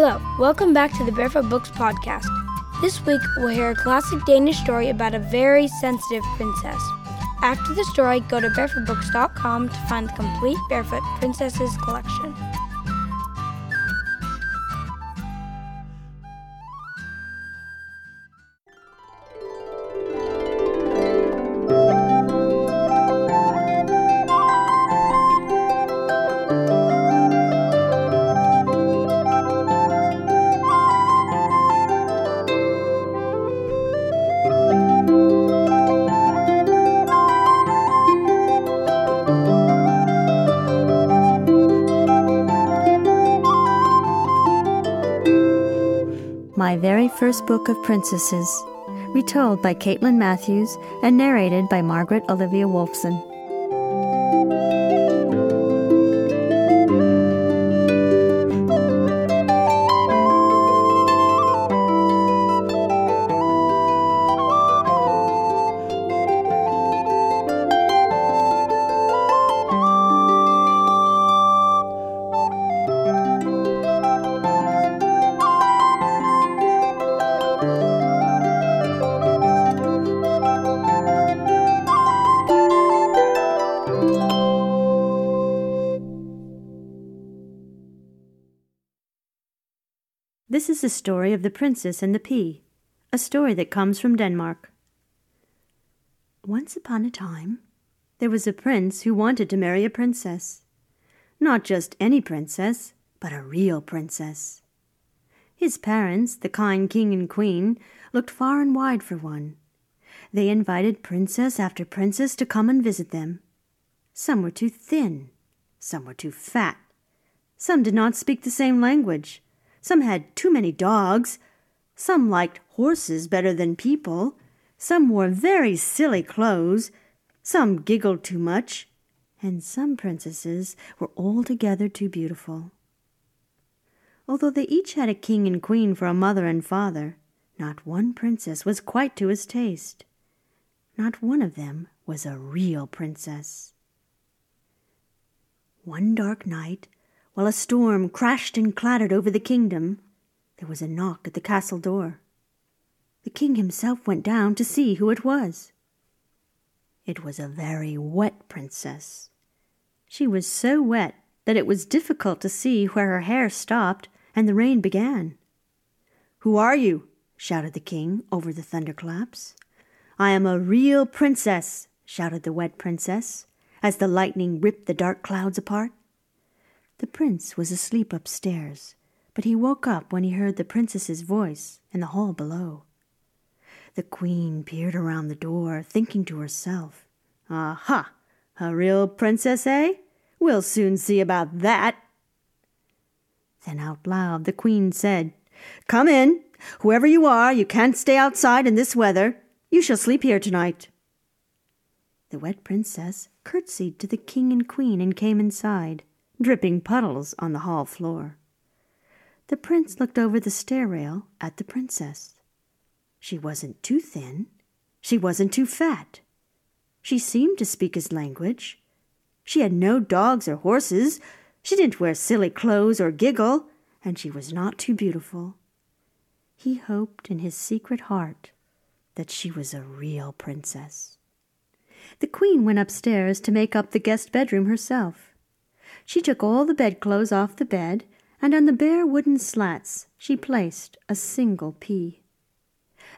Hello, welcome back to the Barefoot Books podcast. This week we'll hear a classic Danish story about a very sensitive princess. After the story, go to barefootbooks.com to find the complete Barefoot Princesses collection. My Very First Book of Princesses, retold by Caitlin Matthews and narrated by Margaret Olivia Wolfson. This is the story of the Princess and the Pea, a story that comes from Denmark. Once upon a time, there was a prince who wanted to marry a princess. Not just any princess, but a real princess. His parents, the kind king and queen, looked far and wide for one. They invited princess after princess to come and visit them. Some were too thin, some were too fat, some did not speak the same language some had too many dogs. Some liked horses better than people. Some wore very silly clothes. Some giggled too much. And some princesses were altogether too beautiful. Although they each had a king and queen for a mother and father, not one princess was quite to his taste. Not one of them was a real princess. One dark night, while a storm crashed and clattered over the kingdom, there was a knock at the castle door. The king himself went down to see who it was. It was a very wet princess. She was so wet that it was difficult to see where her hair stopped and the rain began. Who are you? shouted the king over the thunderclaps. I am a real princess, shouted the wet princess, as the lightning ripped the dark clouds apart. The prince was asleep upstairs, but he woke up when he heard the princess's voice in the hall below. The queen peered around the door, thinking to herself, Aha! A real princess, eh? We'll soon see about that. Then out loud the queen said, Come in. Whoever you are, you can't stay outside in this weather. You shall sleep here tonight. The wet princess curtsied to the king and queen and came inside dripping puddles on the hall floor. The prince looked over the stair rail at the princess. She wasn't too thin. She wasn't too fat. She seemed to speak his language. She had no dogs or horses. She didn't wear silly clothes or giggle, and she was not too beautiful. He hoped in his secret heart that she was a real princess. The queen went upstairs to make up the guest bedroom herself. She took all the bedclothes off the bed, and on the bare wooden slats she placed a single pea.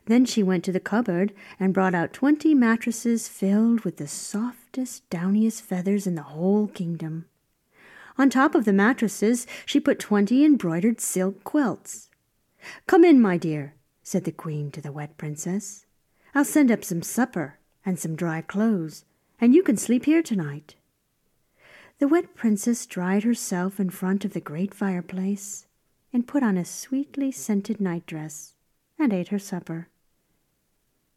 Then she went to the cupboard and brought out twenty mattresses filled with the softest, downiest feathers in the whole kingdom. On top of the mattresses she put twenty embroidered silk quilts. Come in, my dear, said the queen to the wet princess. I'll send up some supper and some dry clothes, and you can sleep here tonight. The wet princess dried herself in front of the great fireplace and put on a sweetly scented nightdress and ate her supper.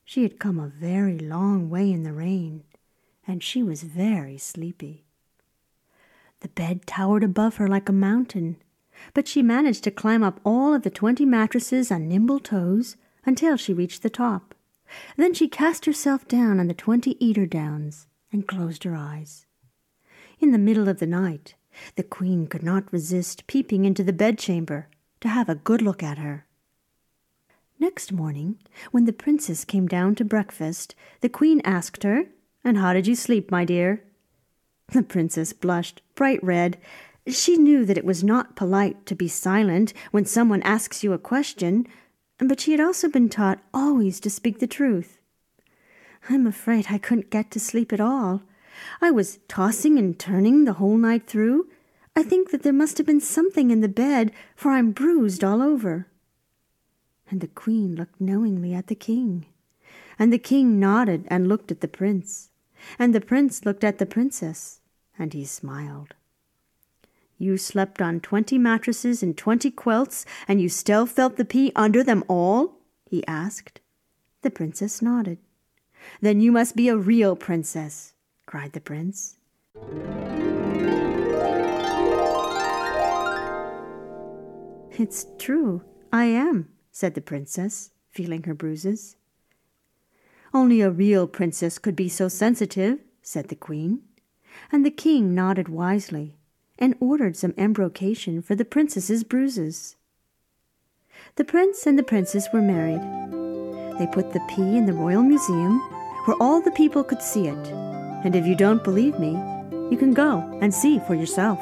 She had come a very long way in the rain, and she was very sleepy. The bed towered above her like a mountain, but she managed to climb up all of the twenty mattresses on nimble toes until she reached the top. Then she cast herself down on the twenty eider downs and closed her eyes. In the middle of the night, the queen could not resist peeping into the bedchamber to have a good look at her. Next morning, when the princess came down to breakfast, the queen asked her, And how did you sleep, my dear? The princess blushed bright red. She knew that it was not polite to be silent when someone asks you a question, but she had also been taught always to speak the truth. I'm afraid I couldn't get to sleep at all. I was tossing and turning the whole night through. I think that there must have been something in the bed, for I'm bruised all over. And the queen looked knowingly at the king. And the king nodded and looked at the prince. And the prince looked at the princess, and he smiled. You slept on twenty mattresses and twenty quilts, and you still felt the pea under them all? he asked. The princess nodded. Then you must be a real princess, cried the prince. It's true, I am, said the princess, feeling her bruises. Only a real princess could be so sensitive, said the queen. And the king nodded wisely and ordered some embrocation for the princess's bruises. The prince and the princess were married. They put the pea in the Royal Museum where all the people could see it. And if you don't believe me, you can go and see for yourself.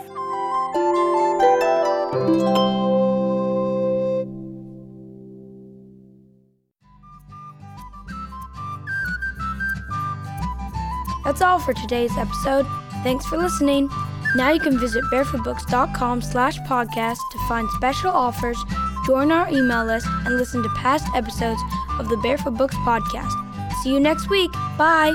That's all for today's episode. Thanks for listening. Now you can visit barefootbooks.com slash podcast to find special offers, join our email list, and listen to past episodes of the Barefoot Books podcast. See you next week. Bye.